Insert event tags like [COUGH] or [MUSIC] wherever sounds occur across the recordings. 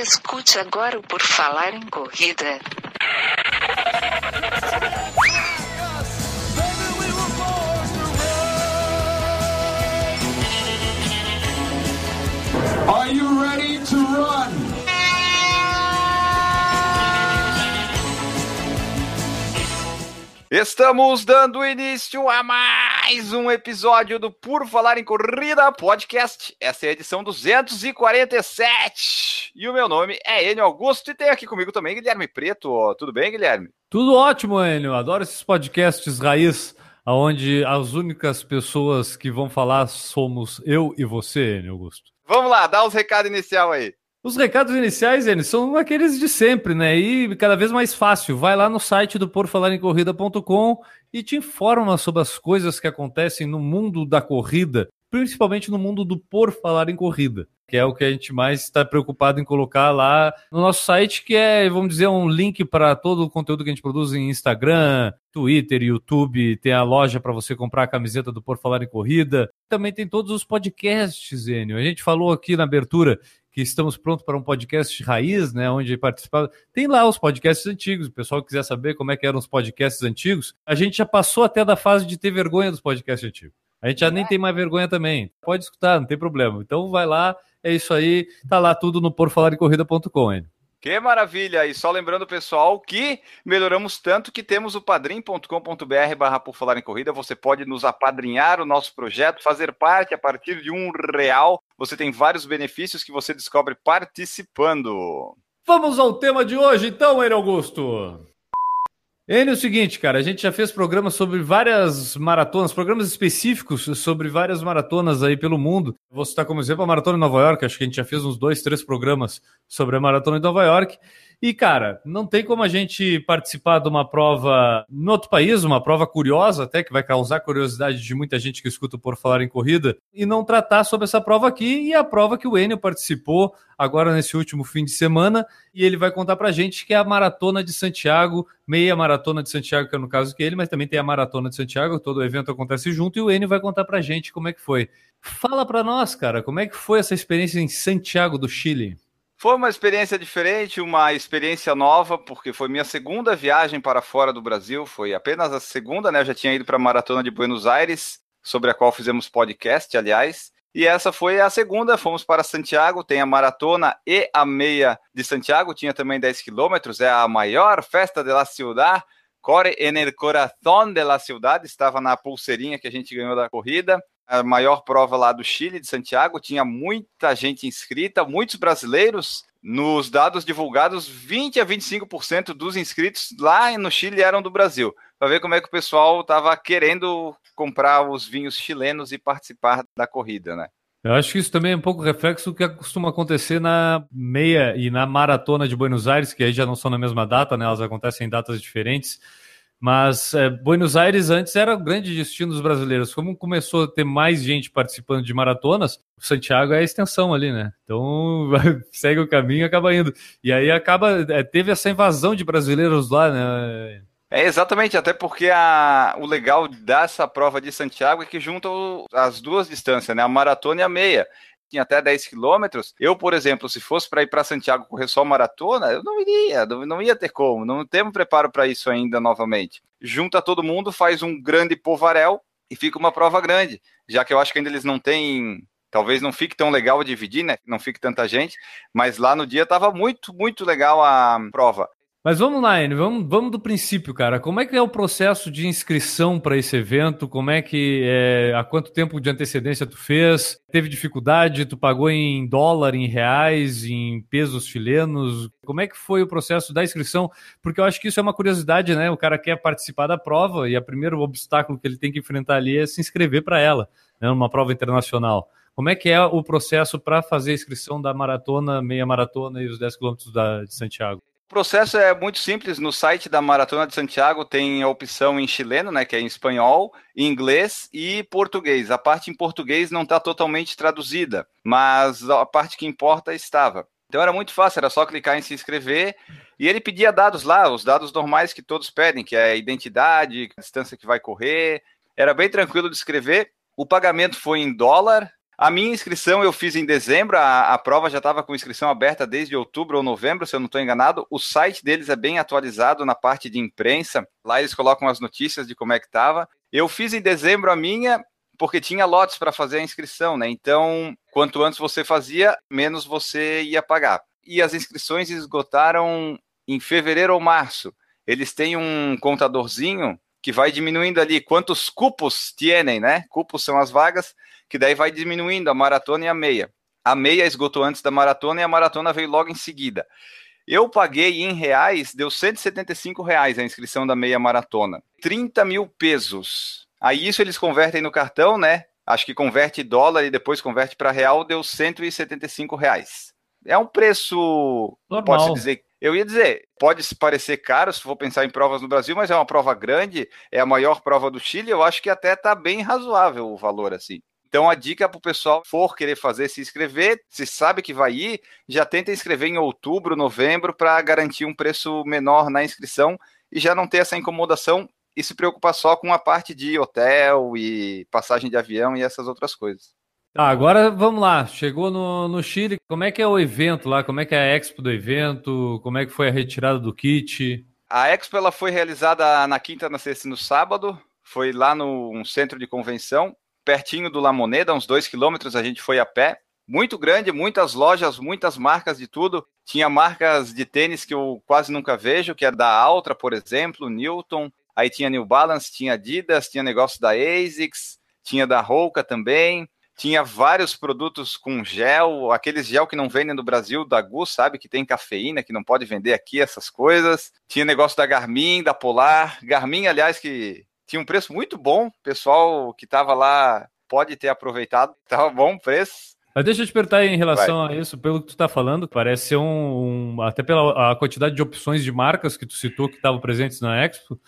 Escute agora o Por Falar em Corrida. Are you ready to run? Estamos dando início a mais um episódio do Por Falar em Corrida Podcast. Essa é a edição 247. E o meu nome é Enio Augusto e tem aqui comigo também Guilherme Preto. Tudo bem, Guilherme? Tudo ótimo, Enio. Adoro esses podcasts raiz, onde as únicas pessoas que vão falar somos eu e você, Enio Augusto. Vamos lá, dá os recados inicial aí. Os recados iniciais, eles são aqueles de sempre, né? E cada vez mais fácil. Vai lá no site do porfalarencorrida.com e te informa sobre as coisas que acontecem no mundo da corrida, principalmente no mundo do por falar em corrida, que é o que a gente mais está preocupado em colocar lá no nosso site, que é, vamos dizer, um link para todo o conteúdo que a gente produz em Instagram, Twitter, YouTube, tem a loja para você comprar a camiseta do Por Falar em Corrida. Também tem todos os podcasts, Enio. A gente falou aqui na abertura que estamos prontos para um podcast raiz, né, onde participar. Tem lá os podcasts antigos, o pessoal quiser saber como é que eram os podcasts antigos. A gente já passou até da fase de ter vergonha dos podcasts antigos. A gente já nem tem mais vergonha também. Pode escutar, não tem problema. Então vai lá, é isso aí, tá lá tudo no porfalarecorrida.com, hein? Que maravilha! E só lembrando, pessoal, que melhoramos tanto que temos o padrim.com.br barra por falar em corrida. Você pode nos apadrinhar o nosso projeto, fazer parte a partir de um real. Você tem vários benefícios que você descobre participando. Vamos ao tema de hoje, então, Enio Augusto. Ele é o seguinte, cara, a gente já fez programas sobre várias maratonas, programas específicos sobre várias maratonas aí pelo mundo. Vou citar como exemplo a Maratona de Nova York, acho que a gente já fez uns dois, três programas sobre a Maratona de Nova York. E, cara, não tem como a gente participar de uma prova no outro país, uma prova curiosa até, que vai causar curiosidade de muita gente que escuta por falar em corrida, e não tratar sobre essa prova aqui e a prova que o Enio participou agora nesse último fim de semana, e ele vai contar pra gente que é a Maratona de Santiago, meia Maratona de Santiago, que é no caso que ele, mas também tem a Maratona de Santiago, todo o evento acontece junto, e o Enio vai contar pra gente como é que foi. Fala pra nós, cara, como é que foi essa experiência em Santiago do Chile? Foi uma experiência diferente, uma experiência nova, porque foi minha segunda viagem para fora do Brasil. Foi apenas a segunda, né? Eu já tinha ido para a Maratona de Buenos Aires, sobre a qual fizemos podcast, aliás. E essa foi a segunda. Fomos para Santiago, tem a maratona e a meia de Santiago, tinha também 10 quilômetros. É a maior festa de la ciudad. Core en el corazón de la ciudad. Estava na pulseirinha que a gente ganhou da corrida a maior prova lá do Chile, de Santiago, tinha muita gente inscrita, muitos brasileiros. Nos dados divulgados, 20 a 25% dos inscritos lá no Chile eram do Brasil. Para ver como é que o pessoal estava querendo comprar os vinhos chilenos e participar da corrida, né? Eu acho que isso também é um pouco reflexo do que costuma acontecer na meia e na maratona de Buenos Aires, que aí já não são na mesma data, né? Elas acontecem em datas diferentes. Mas é, Buenos Aires antes era o grande destino dos brasileiros. Como começou a ter mais gente participando de maratonas, Santiago é a extensão ali, né? Então [LAUGHS] segue o caminho e acaba indo. E aí acaba. É, teve essa invasão de brasileiros lá, né? É exatamente, até porque a, o legal dessa prova de Santiago é que junta o, as duas distâncias, né? A maratona e a meia tinha até 10 quilômetros. Eu, por exemplo, se fosse para ir para Santiago correr só maratona, eu não iria, não, não ia ter como, não temos preparo para isso ainda novamente. Junta todo mundo, faz um grande povarel e fica uma prova grande, já que eu acho que ainda eles não têm talvez não fique tão legal dividir, né? Não fique tanta gente, mas lá no dia estava muito, muito legal a prova. Mas vamos lá, Enio, vamos, vamos do princípio, cara. Como é que é o processo de inscrição para esse evento? Como é que é, há quanto tempo de antecedência tu fez? Teve dificuldade? Tu pagou em dólar, em reais, em pesos chilenos? Como é que foi o processo da inscrição? Porque eu acho que isso é uma curiosidade, né? O cara quer participar da prova e o primeiro obstáculo que ele tem que enfrentar ali é se inscrever para ela, né? Numa prova internacional. Como é que é o processo para fazer a inscrição da maratona, meia maratona e os 10 quilômetros de Santiago? O processo é muito simples. No site da Maratona de Santiago tem a opção em chileno, né, que é em espanhol, inglês e português. A parte em português não está totalmente traduzida, mas a parte que importa estava. Então era muito fácil, era só clicar em se inscrever e ele pedia dados lá, os dados normais que todos pedem, que é a identidade, a distância que vai correr. Era bem tranquilo de escrever. O pagamento foi em dólar, A minha inscrição eu fiz em dezembro, a, a prova já estava com inscrição aberta desde outubro ou novembro, se eu não estou enganado. O site deles é bem atualizado na parte de imprensa. Lá eles colocam as notícias de como é que estava. Eu fiz em dezembro a minha, porque tinha lotes para fazer a inscrição, né? Então, quanto antes você fazia, menos você ia pagar. E as inscrições esgotaram em fevereiro ou março. Eles têm um contadorzinho que vai diminuindo ali quantos cupos tienen, né? Cupos são as vagas que daí vai diminuindo a maratona e a meia. A meia esgotou antes da maratona e a maratona veio logo em seguida. Eu paguei em reais, deu 175 reais a inscrição da meia maratona. 30 mil pesos. Aí isso eles convertem no cartão, né? Acho que converte dólar e depois converte para real, deu 175 reais. É um preço, pode-se dizer, eu ia dizer, pode parecer caro se for pensar em provas no Brasil, mas é uma prova grande, é a maior prova do Chile, eu acho que até está bem razoável o valor assim. Então a dica para o pessoal for querer fazer se inscrever, se sabe que vai ir, já tenta inscrever em outubro, novembro para garantir um preço menor na inscrição e já não ter essa incomodação e se preocupar só com a parte de hotel e passagem de avião e essas outras coisas. Ah, agora vamos lá. Chegou no, no Chile. Como é que é o evento lá? Como é que é a expo do evento? Como é que foi a retirada do kit? A expo ela foi realizada na quinta, na sexta e no sábado. Foi lá no um centro de convenção pertinho do La Moneda, uns dois quilômetros, a gente foi a pé. Muito grande, muitas lojas, muitas marcas de tudo. Tinha marcas de tênis que eu quase nunca vejo, que é da Altra, por exemplo, Newton. Aí tinha New Balance, tinha Adidas, tinha negócio da ASICS, tinha da Roca também. Tinha vários produtos com gel, aqueles gel que não vendem no Brasil, da Gu, sabe, que tem cafeína, que não pode vender aqui, essas coisas. Tinha negócio da Garmin, da Polar. Garmin, aliás, que tinha um preço muito bom. O pessoal que estava lá pode ter aproveitado. [LAUGHS] Estava bom o preço. Mas deixa eu te perguntar em relação Vai. a isso, pelo que tu está falando, parece ser um, um, até pela a quantidade de opções de marcas que tu citou que estavam presentes na Expo,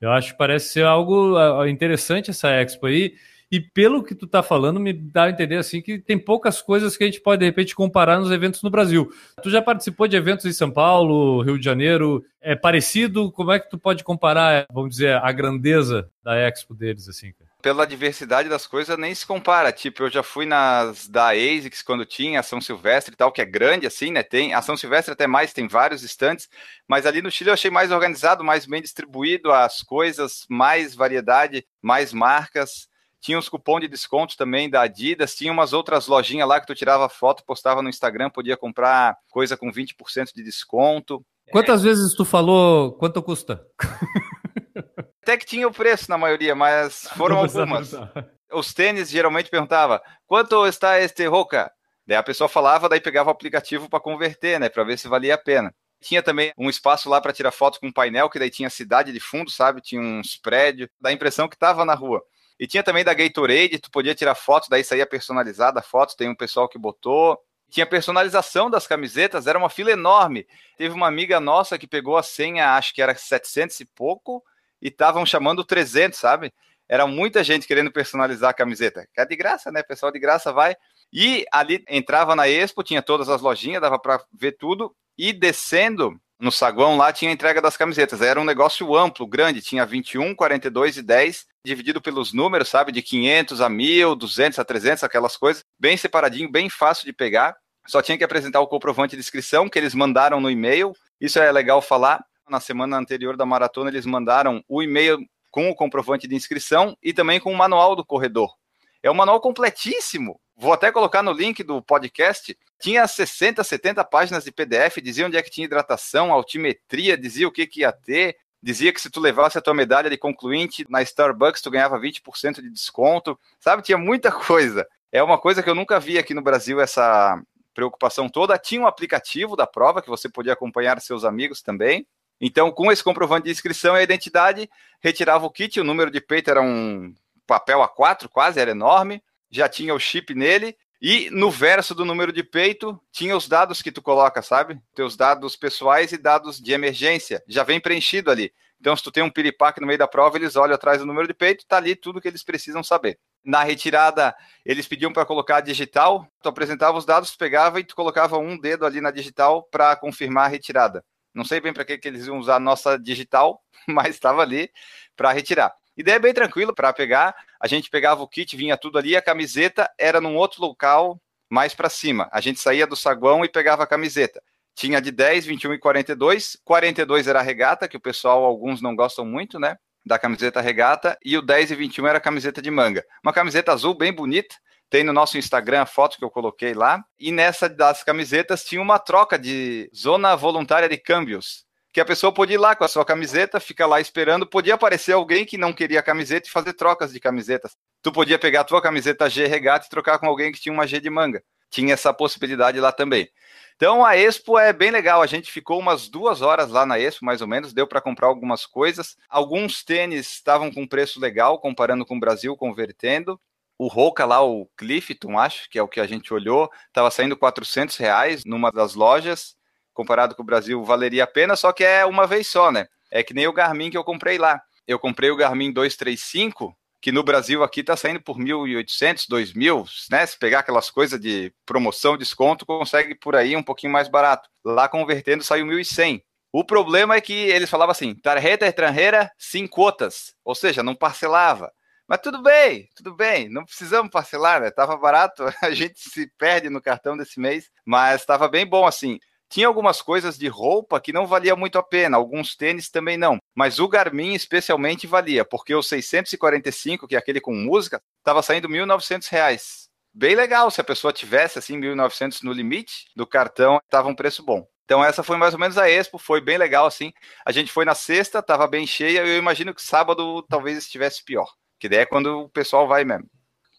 eu acho que parece ser algo interessante essa Expo aí. E pelo que tu tá falando, me dá a entender assim que tem poucas coisas que a gente pode de repente comparar nos eventos no Brasil. Tu já participou de eventos em São Paulo, Rio de Janeiro? É parecido? Como é que tu pode comparar, vamos dizer, a grandeza da Expo deles assim? Pela diversidade das coisas nem se compara. Tipo, eu já fui nas da ASICS quando tinha a São Silvestre e tal, que é grande assim, né? Tem a São Silvestre até mais, tem vários estantes, mas ali no Chile eu achei mais organizado, mais bem distribuído as coisas, mais variedade, mais marcas. Tinha os cupons de desconto também da Adidas, tinha umas outras lojinhas lá que tu tirava foto, postava no Instagram, podia comprar coisa com 20% de desconto. Quantas é... vezes tu falou quanto custa? [LAUGHS] Até que tinha o preço na maioria, mas [LAUGHS] foram algumas. Os tênis geralmente perguntava: "Quanto está este Roca?" Daí a pessoa falava, daí pegava o aplicativo para converter, né, para ver se valia a pena. Tinha também um espaço lá para tirar foto com um painel, que daí tinha cidade de fundo, sabe? Tinha uns prédios, dá a impressão que estava na rua. E tinha também da Gatorade, tu podia tirar foto, daí saía personalizada a foto, tem um pessoal que botou. Tinha personalização das camisetas, era uma fila enorme. Teve uma amiga nossa que pegou a senha, acho que era 700 e pouco, e estavam chamando 300, sabe? Era muita gente querendo personalizar a camiseta. É de graça, né? Pessoal de graça vai. E ali entrava na Expo, tinha todas as lojinhas, dava para ver tudo. E descendo no saguão lá tinha a entrega das camisetas. Era um negócio amplo, grande, tinha 21, 42 e 10, dividido pelos números, sabe, de 500 a 1000, 200 a 300, aquelas coisas, bem separadinho, bem fácil de pegar. Só tinha que apresentar o comprovante de inscrição que eles mandaram no e-mail. Isso é legal falar. Na semana anterior da maratona, eles mandaram o e-mail com o comprovante de inscrição e também com o manual do corredor. É um manual completíssimo. Vou até colocar no link do podcast. Tinha 60, 70 páginas de PDF, dizia onde é que tinha hidratação, altimetria, dizia o que, que ia ter, dizia que se tu levasse a tua medalha de concluinte na Starbucks, tu ganhava 20% de desconto. Sabe, tinha muita [LAUGHS] coisa. É uma coisa que eu nunca vi aqui no Brasil, essa preocupação toda. Tinha um aplicativo da prova que você podia acompanhar seus amigos também. Então, com esse comprovante de inscrição e a identidade, retirava o kit, o número de peito era um papel A4, quase, era enorme já tinha o chip nele. E no verso do número de peito tinha os dados que tu coloca, sabe? Teus dados pessoais e dados de emergência. Já vem preenchido ali. Então, se tu tem um piripaque no meio da prova, eles olham atrás do número de peito, tá ali tudo que eles precisam saber. Na retirada, eles pediam para colocar digital, tu apresentava os dados, tu pegava e tu colocava um dedo ali na digital para confirmar a retirada. Não sei bem para que, que eles iam usar a nossa digital, [LAUGHS] mas estava ali para retirar. Ideia bem tranquila para pegar. A gente pegava o kit, vinha tudo ali, a camiseta era num outro local mais para cima. A gente saía do saguão e pegava a camiseta. Tinha de 10, 21 e 42. 42 era a regata, que o pessoal, alguns não gostam muito, né? Da camiseta regata. E o 10 e 21 era a camiseta de manga. Uma camiseta azul bem bonita. Tem no nosso Instagram a foto que eu coloquei lá. E nessa das camisetas tinha uma troca de zona voluntária de câmbios que a pessoa podia ir lá com a sua camiseta, ficar lá esperando, podia aparecer alguém que não queria a camiseta e fazer trocas de camisetas. Tu podia pegar a tua camiseta G regata e trocar com alguém que tinha uma G de manga. Tinha essa possibilidade lá também. Então a Expo é bem legal. A gente ficou umas duas horas lá na Expo, mais ou menos. Deu para comprar algumas coisas. Alguns tênis estavam com preço legal, comparando com o Brasil, convertendo. O Roca lá, o Clifton, acho que é o que a gente olhou, estava saindo 400 reais numa das lojas comparado com o Brasil, valeria a pena, só que é uma vez só, né? É que nem o Garmin que eu comprei lá. Eu comprei o Garmin 235, que no Brasil aqui tá saindo por 1.800, 2.000, né? Se pegar aquelas coisas de promoção, desconto, consegue por aí um pouquinho mais barato. Lá convertendo saiu 1.100. O problema é que eles falavam assim, tarjeta estrangeira sem quotas, ou seja, não parcelava. Mas tudo bem, tudo bem, não precisamos parcelar, né? Tava barato, [LAUGHS] a gente se perde no cartão desse mês, mas estava bem bom assim. Tinha algumas coisas de roupa que não valia muito a pena, alguns tênis também não. Mas o Garmin especialmente valia, porque o 645, que é aquele com música, estava saindo R$ 1.900. Bem legal, se a pessoa tivesse assim 1.900 no limite do cartão, estava um preço bom. Então essa foi mais ou menos a Expo, foi bem legal assim. A gente foi na sexta, estava bem cheia, eu imagino que sábado talvez estivesse pior. Que daí é quando o pessoal vai mesmo.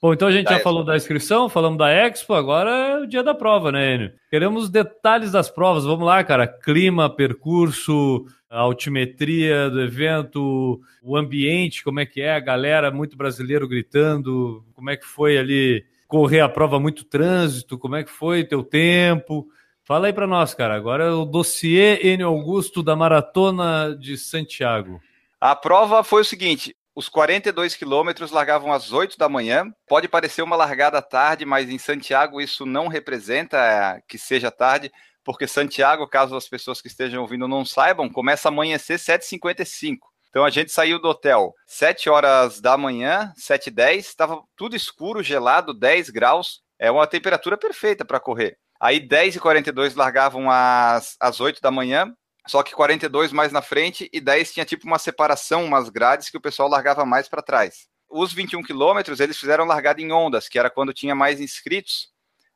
Bom, então a gente da já Expo. falou da inscrição, falamos da Expo, agora é o dia da prova, né, Enio? Queremos detalhes das provas. Vamos lá, cara. Clima, percurso, altimetria do evento, o ambiente, como é que é, a galera, muito brasileiro gritando, como é que foi ali correr a prova, muito trânsito, como é que foi teu tempo? Fala aí para nós, cara. Agora é o dossiê Enio Augusto da Maratona de Santiago. A prova foi o seguinte: os 42 quilômetros largavam às 8 da manhã. Pode parecer uma largada tarde, mas em Santiago isso não representa é, que seja tarde, porque Santiago, caso as pessoas que estejam ouvindo não saibam, começa a amanhecer 7h55. Então a gente saiu do hotel 7 horas da manhã, 7h10, estava tudo escuro, gelado, 10 graus. É uma temperatura perfeita para correr. Aí 10 e 42 largavam às, às 8 da manhã, só que 42 mais na frente e 10 tinha tipo uma separação, umas grades que o pessoal largava mais para trás. Os 21 quilômetros eles fizeram largada em ondas, que era quando tinha mais inscritos.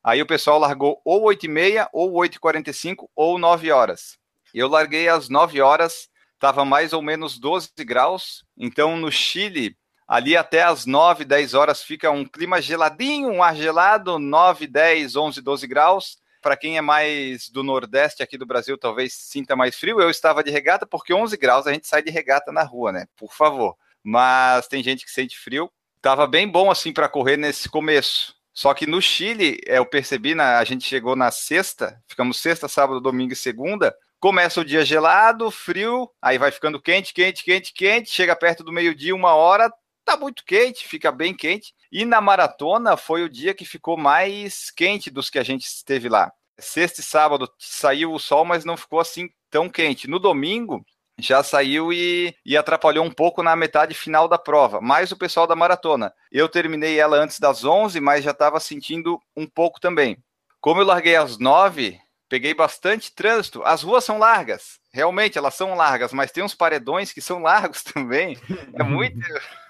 Aí o pessoal largou ou 8 e meia, ou 8 e 45, ou 9 horas. Eu larguei às 9 horas, estava mais ou menos 12 graus. Então no Chile, ali até às 9, 10 horas fica um clima geladinho, um ar gelado, 9, 10, 11, 12 graus. Para quem é mais do Nordeste aqui do Brasil, talvez sinta mais frio. Eu estava de regata porque 11 graus a gente sai de regata na rua, né? Por favor. Mas tem gente que sente frio. Tava bem bom assim para correr nesse começo. Só que no Chile, é, eu percebi, na, a gente chegou na sexta, ficamos sexta, sábado, domingo e segunda. Começa o dia gelado, frio, aí vai ficando quente, quente, quente, quente. Chega perto do meio-dia, uma hora, tá muito quente, fica bem quente. E na maratona foi o dia que ficou mais quente dos que a gente esteve lá. Sexta e sábado saiu o sol, mas não ficou assim tão quente. No domingo já saiu e, e atrapalhou um pouco na metade final da prova, mais o pessoal da maratona. Eu terminei ela antes das 11, mas já estava sentindo um pouco também. Como eu larguei às 9, peguei bastante trânsito. As ruas são largas, realmente elas são largas, mas tem uns paredões que são [LAUGHS] largos também. É muito,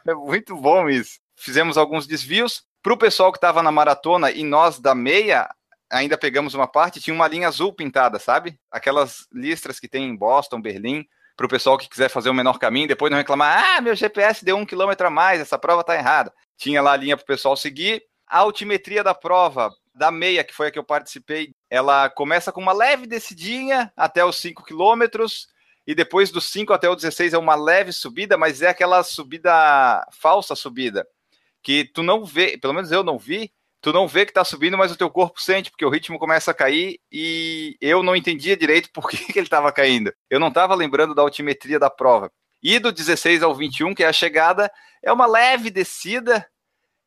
é muito bom isso fizemos alguns desvios. Para o pessoal que estava na maratona e nós da meia, ainda pegamos uma parte, tinha uma linha azul pintada, sabe? Aquelas listras que tem em Boston, Berlim, para o pessoal que quiser fazer o menor caminho, depois não reclamar, ah, meu GPS deu um quilômetro a mais, essa prova está errada. Tinha lá a linha para o pessoal seguir. A altimetria da prova, da meia, que foi a que eu participei, ela começa com uma leve descidinha até os 5 quilômetros, e depois dos 5 até o 16 é uma leve subida, mas é aquela subida, falsa subida que tu não vê, pelo menos eu não vi, tu não vê que tá subindo, mas o teu corpo sente, porque o ritmo começa a cair e eu não entendia direito por que, [LAUGHS] que ele estava caindo. Eu não estava lembrando da altimetria da prova. E do 16 ao 21, que é a chegada, é uma leve descida,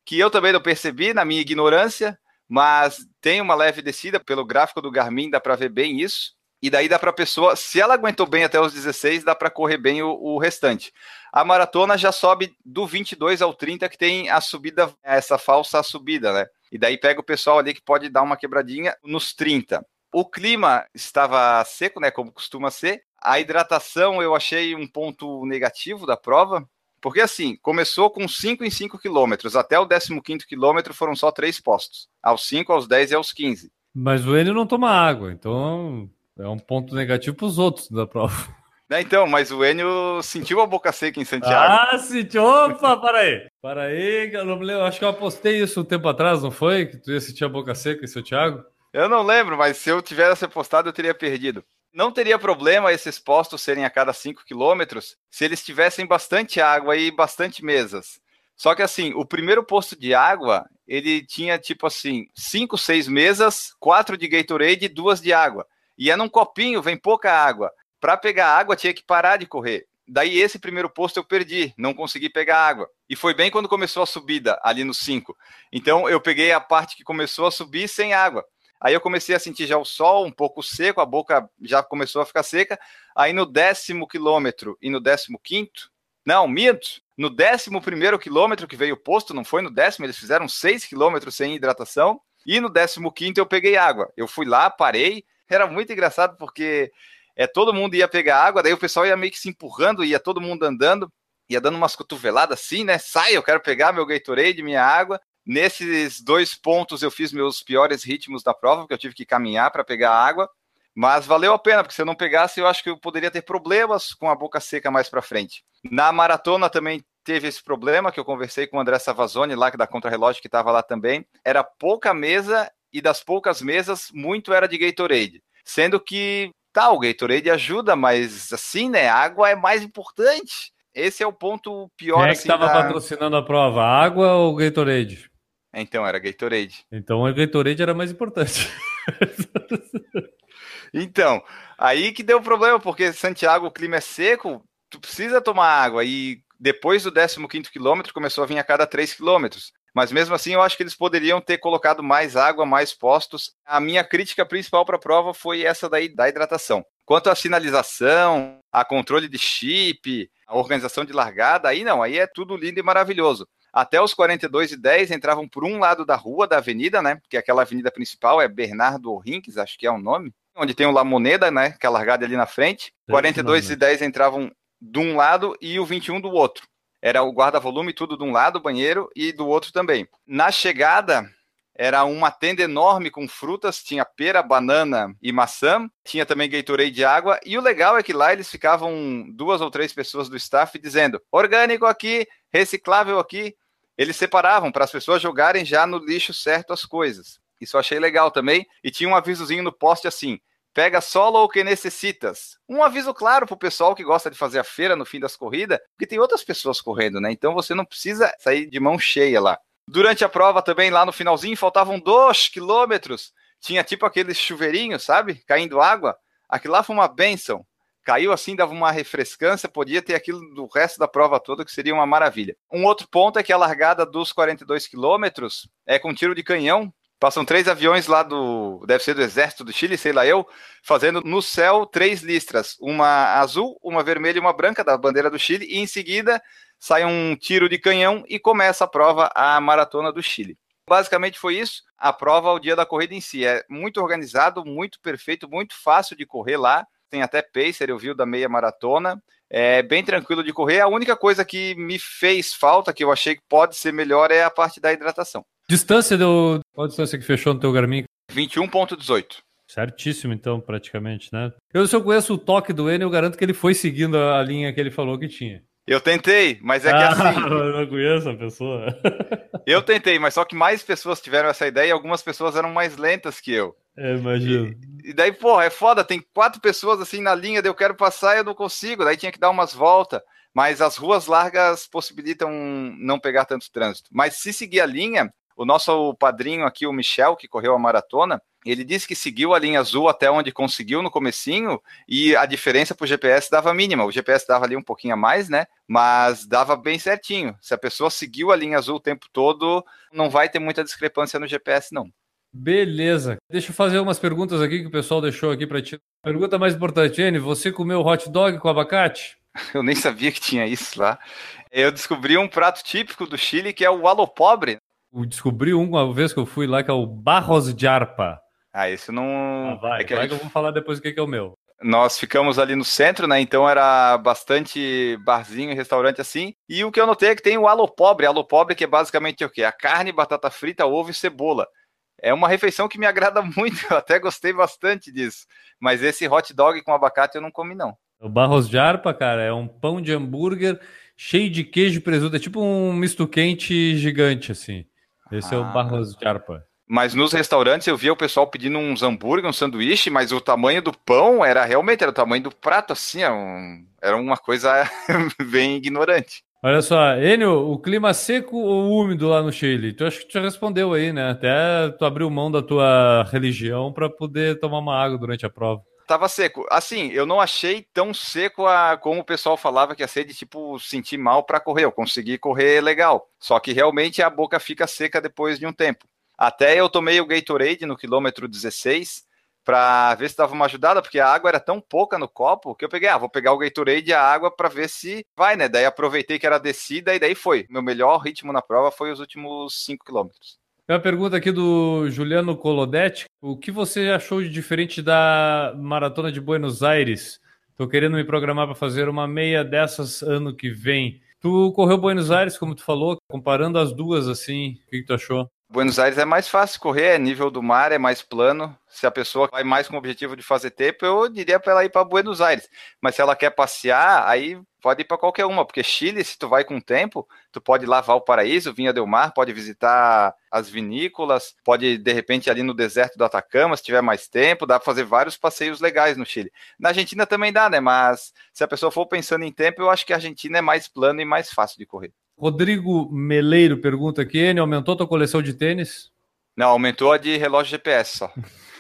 que eu também não percebi na minha ignorância, mas tem uma leve descida, pelo gráfico do Garmin dá para ver bem isso. E daí dá para a pessoa, se ela aguentou bem até os 16, dá para correr bem o, o, restante. A maratona já sobe do 22 ao 30, que tem a subida, essa falsa subida, né? E daí pega o pessoal ali que pode dar uma quebradinha nos 30. O clima estava seco, né, como costuma ser. A hidratação eu achei um ponto negativo da prova, porque assim, começou com 5 em 5 quilômetros, até o 15 quilômetro foram só três postos, aos 5, aos 10 e aos 15. Mas o Enio não toma água, então é um ponto negativo para os outros da prova. [LAUGHS] É, então, mas o Enio sentiu a boca seca em Santiago. Ah, sentiu. Opa, para aí. Para aí, eu não lembro. Acho que eu apostei isso um tempo atrás, não foi? Que tu ia sentir a boca seca em Santiago? Eu não lembro, mas se eu tivesse apostado, eu teria perdido. Não teria problema esses postos serem a cada 5 quilômetros se eles tivessem bastante água e bastante mesas. Só que assim, o primeiro posto de água, ele tinha tipo assim, 5, 6 mesas, quatro de Gatorade e duas de água. E é num copinho, vem pouca água. Para pegar água, tinha que parar de correr. Daí esse primeiro posto eu perdi, não consegui pegar água. E foi bem quando começou a subida, ali no 5. Então eu peguei a parte que começou a subir sem água. Aí eu comecei a sentir já o sol um pouco seco, a boca já começou a ficar seca. Aí no décimo quilômetro e no décimo quinto, não, minto, no décimo primeiro quilômetro que veio o posto, não foi no décimo, eles fizeram seis quilômetros sem hidratação. E no décimo quinto eu peguei água. Eu fui lá, parei. Era muito engraçado porque é, todo mundo ia pegar água, daí o pessoal ia meio que se empurrando, ia todo mundo andando, ia dando umas cotoveladas assim, né? Sai, eu quero pegar meu Gatorade, minha água. Nesses dois pontos eu fiz meus piores ritmos da prova, porque eu tive que caminhar para pegar água. Mas valeu a pena, porque se eu não pegasse, eu acho que eu poderia ter problemas com a boca seca mais para frente. Na maratona também teve esse problema, que eu conversei com o André Savazone, lá da Contrarrelógio, que estava lá também. Era pouca mesa, e das poucas mesas, muito era de Gatorade. Sendo que Tá, o Gatorade ajuda, mas assim, né? Água é mais importante. Esse é o ponto pior. Quem é que estava da... patrocinando a prova? Água ou Gatorade? Então, era Gatorade. Então, o Gatorade era mais importante. [LAUGHS] então, aí que deu problema, porque Santiago, o clima é seco, tu precisa tomar água. E depois do 15 quilômetro, começou a vir a cada 3 quilômetros. Mas mesmo assim, eu acho que eles poderiam ter colocado mais água, mais postos. A minha crítica principal para a prova foi essa daí da hidratação. Quanto à sinalização, a controle de chip, a organização de largada, aí não, aí é tudo lindo e maravilhoso. Até os 42 e 10 entravam por um lado da rua, da avenida, né? Porque aquela avenida principal é Bernardo Rinques, acho que é o nome, onde tem o La Moneda, né? Que é a largada ali na frente. 42 e 10 entravam de um lado e o 21 do outro era o guarda-volume tudo de um lado, banheiro, e do outro também. Na chegada, era uma tenda enorme com frutas, tinha pera, banana e maçã, tinha também Gatorade de água, e o legal é que lá eles ficavam duas ou três pessoas do staff dizendo, orgânico aqui, reciclável aqui, eles separavam para as pessoas jogarem já no lixo certo as coisas. Isso eu achei legal também, e tinha um avisozinho no poste assim, Pega solo o que necessitas. Um aviso claro para o pessoal que gosta de fazer a feira no fim das corridas, porque tem outras pessoas correndo, né? Então você não precisa sair de mão cheia lá. Durante a prova também, lá no finalzinho, faltavam dois quilômetros. Tinha tipo aqueles chuveirinhos, sabe? Caindo água. Aquilo lá foi uma benção. Caiu assim, dava uma refrescância, podia ter aquilo do resto da prova toda, que seria uma maravilha. Um outro ponto é que a largada dos 42 quilômetros é com tiro de canhão, Passam três aviões lá do. Deve ser do Exército do Chile, sei lá eu, fazendo no céu três listras: uma azul, uma vermelha e uma branca da bandeira do Chile, e em seguida sai um tiro de canhão e começa a prova, a maratona do Chile. Basicamente foi isso. A prova, o dia da corrida em si, é muito organizado, muito perfeito, muito fácil de correr lá. Tem até pacer, eu vi o da meia maratona. É bem tranquilo de correr. A única coisa que me fez falta, que eu achei que pode ser melhor, é a parte da hidratação. Distância do. Qual a distância que fechou no teu Garmin? 21,18. Certíssimo, então, praticamente, né? Eu, se eu conheço o toque do N, eu garanto que ele foi seguindo a linha que ele falou que tinha. Eu tentei, mas é que ah, assim. [LAUGHS] Eu não conheço a pessoa. [LAUGHS] eu tentei, mas só que mais pessoas tiveram essa ideia e algumas pessoas eram mais lentas que eu. É, imagino. E, e daí, porra, é foda, tem quatro pessoas assim na linha, daí eu quero passar e eu não consigo, daí tinha que dar umas voltas. Mas as ruas largas possibilitam não pegar tanto trânsito. Mas se seguir a linha, o nosso padrinho aqui, o Michel, que correu a maratona, ele disse que seguiu a linha azul até onde conseguiu no comecinho e a diferença para o GPS dava mínima. O GPS dava ali um pouquinho a mais, né? Mas dava bem certinho. Se a pessoa seguiu a linha azul o tempo todo, não vai ter muita discrepância no GPS, não. Beleza. Deixa eu fazer umas perguntas aqui que o pessoal deixou aqui para ti. Pergunta mais importante, N, você comeu hot dog com abacate? [LAUGHS] Eu nem sabia que tinha isso lá. Eu descobri um prato típico do Chile que é o alopobre. Eu descobri um uma vez que eu fui lá que é o barros de arpa. Ah, esse não. Ah, vai, é que, vai gente... que eu vou falar depois o que é o meu. Nós ficamos ali no centro, né? Então era bastante barzinho e restaurante assim. E o que eu notei é que tem o alopobre. Alopobre que é basicamente o quê? A carne, batata frita, ovo e cebola. É uma refeição que me agrada [LAUGHS] muito, eu até gostei bastante disso. Mas esse hot dog com abacate eu não comi, não. O barros de arpa, cara, é um pão de hambúrguer cheio de queijo e presunto. É tipo um misto quente gigante, assim. Esse ah. é o barros de arpa. Mas nos restaurantes eu via o pessoal pedindo uns hambúrguer, um sanduíche, mas o tamanho do pão era realmente era o tamanho do prato, assim, era, um, era uma coisa [LAUGHS] bem ignorante. Olha só, Enio, o clima seco ou úmido lá no Chile? Tu acho que tu já respondeu aí, né? Até tu abriu mão da tua religião para poder tomar uma água durante a prova. Tava seco. Assim, eu não achei tão seco a, como o pessoal falava que ia ser de tipo sentir mal para correr. Eu consegui correr legal. Só que realmente a boca fica seca depois de um tempo. Até eu tomei o Gatorade no quilômetro 16 para ver se dava uma ajudada, porque a água era tão pouca no copo que eu peguei, ah, vou pegar o Gatorade e a água para ver se vai, né? Daí aproveitei que era descida e daí foi. Meu melhor ritmo na prova foi os últimos 5 quilômetros. Tem uma pergunta aqui do Juliano Colodetti. O que você achou de diferente da maratona de Buenos Aires? Estou querendo me programar para fazer uma meia dessas ano que vem. Tu correu Buenos Aires, como tu falou, comparando as duas assim, o que, que tu achou? Buenos Aires é mais fácil correr, é nível do mar, é mais plano. Se a pessoa vai mais com o objetivo de fazer tempo, eu diria para ela ir para Buenos Aires. Mas se ela quer passear, aí pode ir para qualquer uma, porque Chile, se tu vai com tempo, tu pode ir lá Valparaíso, Vinha del Mar, pode visitar as vinícolas, pode de repente ali no deserto do Atacama, se tiver mais tempo, dá para fazer vários passeios legais no Chile. Na Argentina também dá, né? Mas se a pessoa for pensando em tempo, eu acho que a Argentina é mais plano e mais fácil de correr. Rodrigo Meleiro pergunta aqui: N, aumentou tua coleção de tênis? Não, aumentou a de relógio GPS só.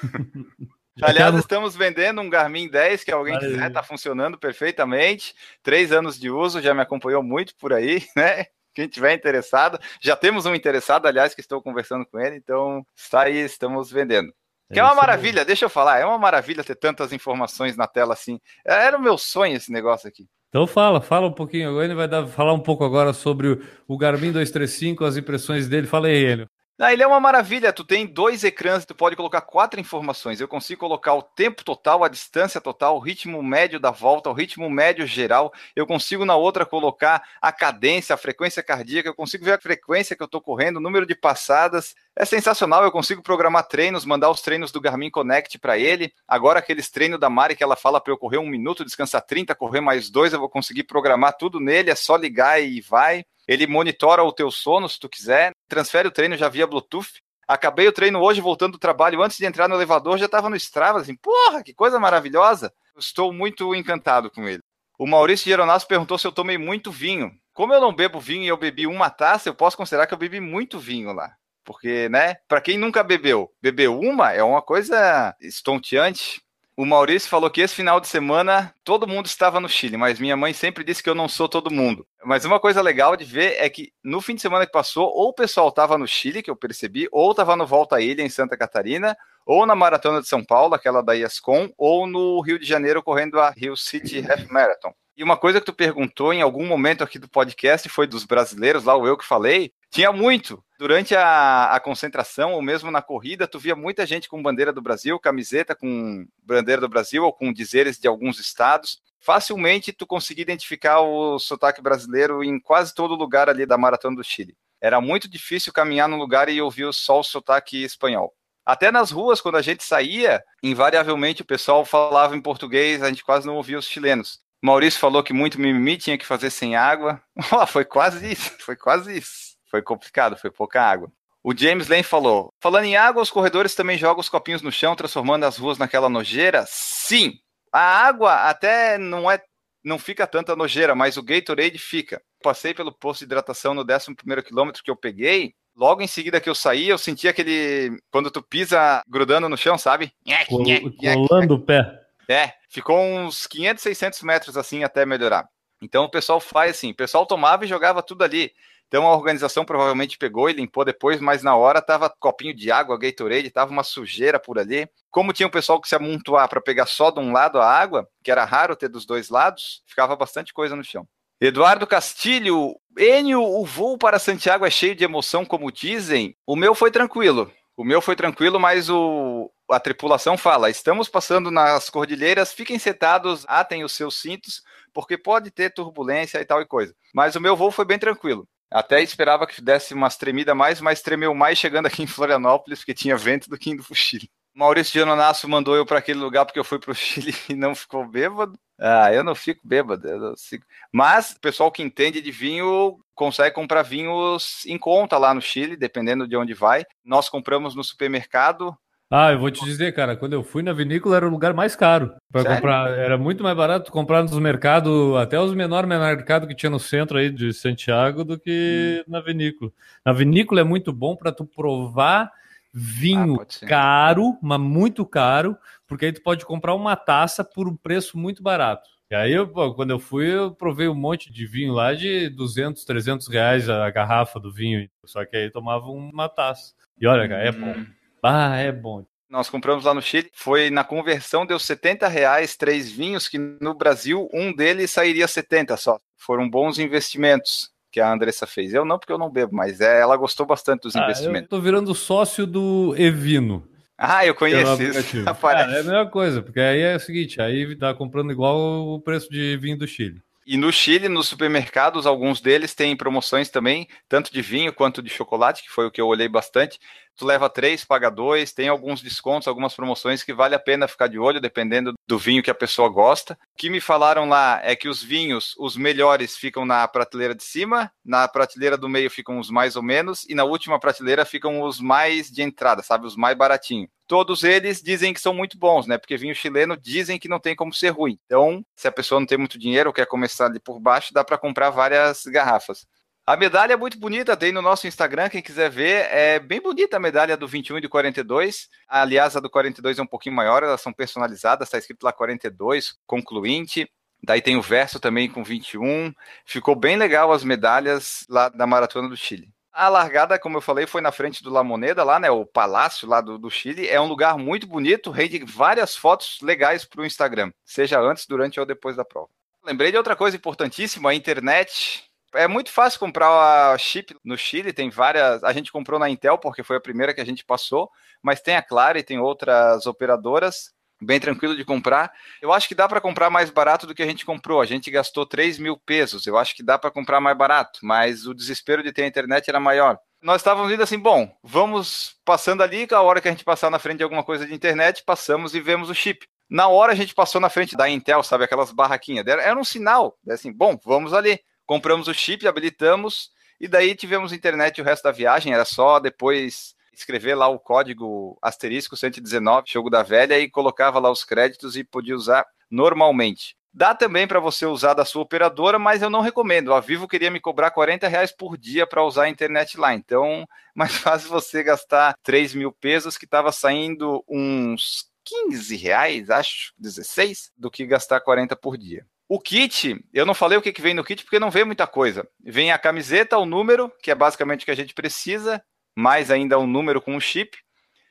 [LAUGHS] Aliás, estamos vendendo um Garmin 10 que alguém aí. quiser, está funcionando perfeitamente. Três anos de uso, já me acompanhou muito por aí, [LAUGHS] né? Quem tiver interessado, já temos um interessado, aliás, que estou conversando com ele, então está aí, estamos vendendo. Que é, é uma maravilha, deixa eu falar, é uma maravilha ter tantas informações na tela assim. Era o meu sonho esse negócio aqui. Então fala, fala um pouquinho. Agora ele vai dar, falar um pouco agora sobre o, Garmin 235, as impressões dele. Fala aí, Enio. Ah, ele é uma maravilha. Tu tem dois ecrãs, tu pode colocar quatro informações. Eu consigo colocar o tempo total, a distância total, o ritmo médio da volta, o ritmo médio geral. Eu consigo na outra colocar a cadência, a frequência cardíaca. Eu consigo ver a frequência que eu estou correndo, o número de passadas. É sensacional. Eu consigo programar treinos, mandar os treinos do Garmin Connect para ele. Agora aqueles treinos da Mari que ela fala para eu correr um minuto, descansar 30, correr mais dois, eu vou conseguir programar tudo nele. É só ligar e vai. Ele monitora o teu sono, se tu quiser, transfere o treino já via Bluetooth. Acabei o treino hoje, voltando do trabalho, antes de entrar no elevador, já estava no Strava, assim, porra, que coisa maravilhosa. Estou muito encantado com ele. O Maurício Geronasso perguntou se eu tomei muito vinho. Como eu não bebo vinho e eu bebi uma taça, eu posso considerar que eu bebi muito vinho lá. Porque, né, para quem nunca bebeu, beber uma é uma coisa estonteante. O Maurício falou que esse final de semana todo mundo estava no Chile, mas minha mãe sempre disse que eu não sou todo mundo. Mas uma coisa legal de ver é que no fim de semana que passou, ou o pessoal estava no Chile, que eu percebi, ou estava no Volta à Ilha em Santa Catarina, ou na Maratona de São Paulo, aquela da IASCOM, ou no Rio de Janeiro correndo a Rio City Half Marathon. E uma coisa que tu perguntou em algum momento aqui do podcast foi dos brasileiros, lá o eu que falei, tinha muito. Durante a, a, concentração, ou mesmo na corrida, tu via muita gente com bandeira do Brasil, camiseta com bandeira do Brasil, ou com dizeres de alguns estados. Facilmente tu conseguia identificar o sotaque brasileiro em quase todo lugar ali da Maratona do Chile. Era muito difícil caminhar num lugar e ouvir só o sotaque espanhol. Até nas ruas, quando a gente saía, invariavelmente o pessoal falava em português, a gente quase não ouvia os chilenos. Maurício falou que muito mimimi tinha que fazer sem água. [LAUGHS] Oh, foi quase isso, foi quase isso. Foi complicado, foi pouca água. O James Lane falou: falando em água, os corredores também jogam os copinhos no chão, transformando as ruas naquela nojeira? Sim! A água até não é. Não fica tanta nojeira, mas o Gatorade fica. Passei pelo posto de hidratação no 11 quilômetro que eu peguei. Logo em seguida que eu saí, eu senti aquele. Quando tu pisa grudando no chão, sabe? Colando o pé. É, ficou uns 500, 600 metros assim até melhorar. Então o pessoal faz assim: o pessoal tomava e jogava tudo ali Então a organização provavelmente pegou e limpou depois, mas na hora tava copinho de água, Gatorade, tava uma sujeira por ali. Como tinha um pessoal que se amontoar para pegar só de um lado a água, que era raro ter dos dois lados, ficava bastante coisa no chão. Eduardo Castilho, Enio, o voo para Santiago é cheio de emoção, como dizem. O meu foi tranquilo. O meu foi tranquilo, mas o, a tripulação fala: estamos passando nas cordilheiras, fiquem sentados, atem os seus cintos, porque pode ter turbulência e tal e coisa. Mas o meu voo foi bem tranquilo. Até esperava que desse umas tremidas mais, mas tremeu mais chegando aqui em Florianópolis, porque tinha vento do que indo pro Chile. Maurício Gianonasso mandou eu para aquele lugar porque eu fui para o Chile [LAUGHS] e não ficou bêbado. Ah, eu não fico bêbado. Eu fico... Mas o pessoal que entende de vinho consegue comprar vinhos em conta lá no Chile, dependendo de onde vai. Nós compramos no supermercado. Ah, eu vou te dizer, cara, quando eu fui na vinícola era o lugar mais caro para comprar. Era muito mais barato comprar nos mercados, até os menores mercados que tinha no centro aí de Santiago, do que hum. na vinícola. Na vinícola é muito bom para tu provar vinho ah, caro, mas muito caro, porque aí tu pode comprar uma taça por um preço muito barato. E aí, eu, quando eu fui, eu provei um monte de vinho lá de 200, 300 reais a garrafa do vinho. Só que aí tomava uma taça. E olha, cara, é bom. Ah, é bom. Nós compramos lá no Chile, foi na conversão, deu 70 reais, três vinhos, que no Brasil um deles sairia 70 só. Foram bons investimentos que a Andressa fez. Eu não, porque eu não bebo, mas é, ela gostou bastante dos ah, investimentos. Eu tô virando sócio do Evino. Ah, eu conheço isso. [LAUGHS] Cara, é a mesma coisa, porque aí é o seguinte, aí tá comprando igual o preço de vinho do Chile. E no Chile, nos supermercados, alguns deles têm promoções também, tanto de vinho quanto de chocolate, que foi o que eu olhei bastante tu leva três, paga dois, tem alguns descontos, algumas promoções que vale a pena ficar de olho, dependendo do vinho que a pessoa gosta. O que me falaram lá é que os vinhos, os melhores, ficam na prateleira de cima, na prateleira do meio ficam os mais ou menos, e na última prateleira ficam os mais de entrada, sabe? Os mais baratinhos. Todos eles dizem que são muito bons, né? Porque vinho chileno dizem que não tem como ser ruim. Então, se a pessoa não tem muito dinheiro ou quer começar ali por baixo, dá para comprar várias garrafas. A medalha é muito bonita, tem no nosso Instagram, quem quiser ver. É bem bonita a medalha do 21 e do 42. Aliás, a do 42 é um pouquinho maior, elas são personalizadas, está escrito lá 42, concluinte. Daí tem o verso também com 21. Ficou bem legal as medalhas lá da Maratona do Chile. A largada, como eu falei, foi na frente do La Moneda, lá, né? O palácio lá do, do Chile. É um lugar muito bonito, rende várias fotos legais para o Instagram, seja antes, durante ou depois da prova. Lembrei de outra coisa importantíssima: a internet é muito fácil comprar a chip no Chile, tem várias. A gente comprou na Intel porque foi a primeira que a gente passou, mas tem a Clara e tem outras operadoras. Bem tranquilo de comprar. Eu acho que dá para comprar mais barato do que a gente comprou. A gente gastou 3 mil pesos. Eu acho que dá para comprar mais barato, mas o desespero de ter a internet era maior. Nós estávamos indo assim, bom, vamos passando ali, a hora que a gente passar na frente de alguma coisa de internet, passamos e vemos o chip. Na hora a gente passou na frente da Intel, sabe, aquelas barraquinhas. Era um sinal, assim, bom, vamos ali compramos o chip, habilitamos, e daí tivemos internet o resto da viagem, era só depois escrever lá o código asterisco 119, jogo da velha, e colocava lá os créditos e podia usar normalmente. Dá também para você usar da sua operadora, mas eu não recomendo. A Vivo queria me cobrar 40 reais por dia para usar a internet lá. Então, [LAUGHS] mais fácil você gastar 3 mil pesos, que estava saindo uns 15 reais, acho, 16, do que gastar 40 por dia. O kit, eu não falei o que, vem no kit porque não vem muita coisa. Vem a camiseta, o número, que é basicamente o que a gente precisa, mais ainda um número com um chip.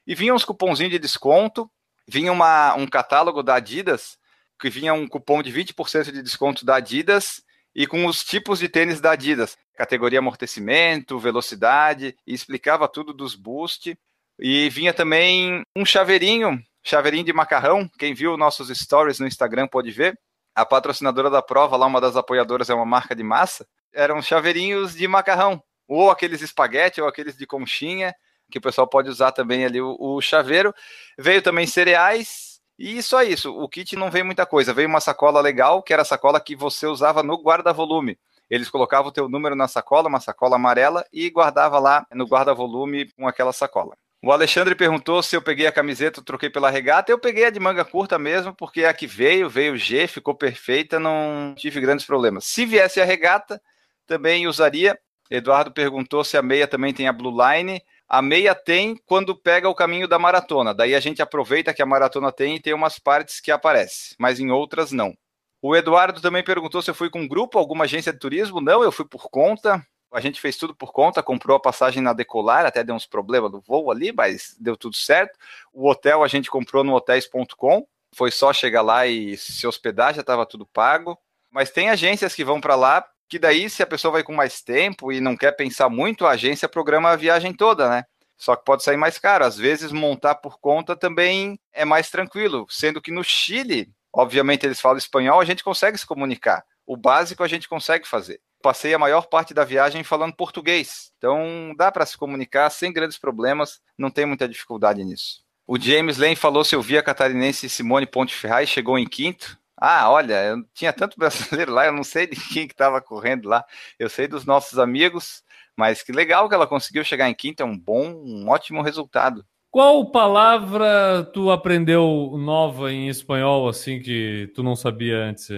E vinha uns cupomzinhos de desconto, vinha uma, um catálogo da Adidas, que vinha um cupom de 20% de desconto da Adidas e com os tipos de tênis da Adidas, categoria amortecimento, velocidade, e explicava tudo dos boost. E vinha também um chaveirinho, chaveirinho de macarrão. Quem viu nossos stories no Instagram pode ver a patrocinadora da prova, lá uma das apoiadoras é uma marca de massa, eram chaveirinhos de macarrão, ou aqueles espaguete, ou aqueles de conchinha, que o pessoal pode usar também ali o, o chaveiro. Veio também cereais, e só isso. O kit não veio muita coisa. Veio uma sacola legal, que era a sacola que você usava no guarda-volume. Eles colocavam o teu número na sacola, uma sacola amarela, e guardava lá no guarda-volume com aquela sacola. O Alexandre perguntou se eu peguei a camiseta, troquei pela regata. Eu peguei a de manga curta mesmo, porque a que veio, veio G, ficou perfeita, não tive grandes problemas. Se viesse a regata, também usaria. Eduardo perguntou se a meia também tem a Blue Line. A meia tem quando pega o caminho da maratona. Daí a gente aproveita que a maratona tem e tem umas partes que aparecem, mas em outras não. O Eduardo também perguntou se eu fui com um grupo, alguma agência de turismo. Não, eu fui por conta A gente fez tudo por conta, comprou a passagem na Decolar, até deu uns problemas no voo ali, mas deu tudo certo. O hotel a gente comprou no hotéis.com, foi só chegar lá e se hospedar, já estava tudo pago. Mas tem agências que vão para lá, que daí, se a pessoa vai com mais tempo e não quer pensar muito, a agência programa a viagem toda, né? Só que pode sair mais caro. Às vezes, montar por conta também é mais tranquilo. Sendo que no Chile, obviamente eles falam espanhol, a gente consegue se comunicar. O básico a gente consegue fazer. Passei a maior parte da viagem falando português. Então dá para se comunicar sem grandes problemas, não tem muita dificuldade nisso. O James Lane falou se eu vi a catarinense Simone Ponte Ferraz chegou em quinto. Ah, olha, eu tinha tanto brasileiro lá, eu não sei de quem que estava correndo lá. Eu sei dos nossos amigos, mas que legal que ela conseguiu chegar em quinto, é um bom, um ótimo resultado. Qual palavra tu aprendeu nova em espanhol, assim, que tu não sabia antes?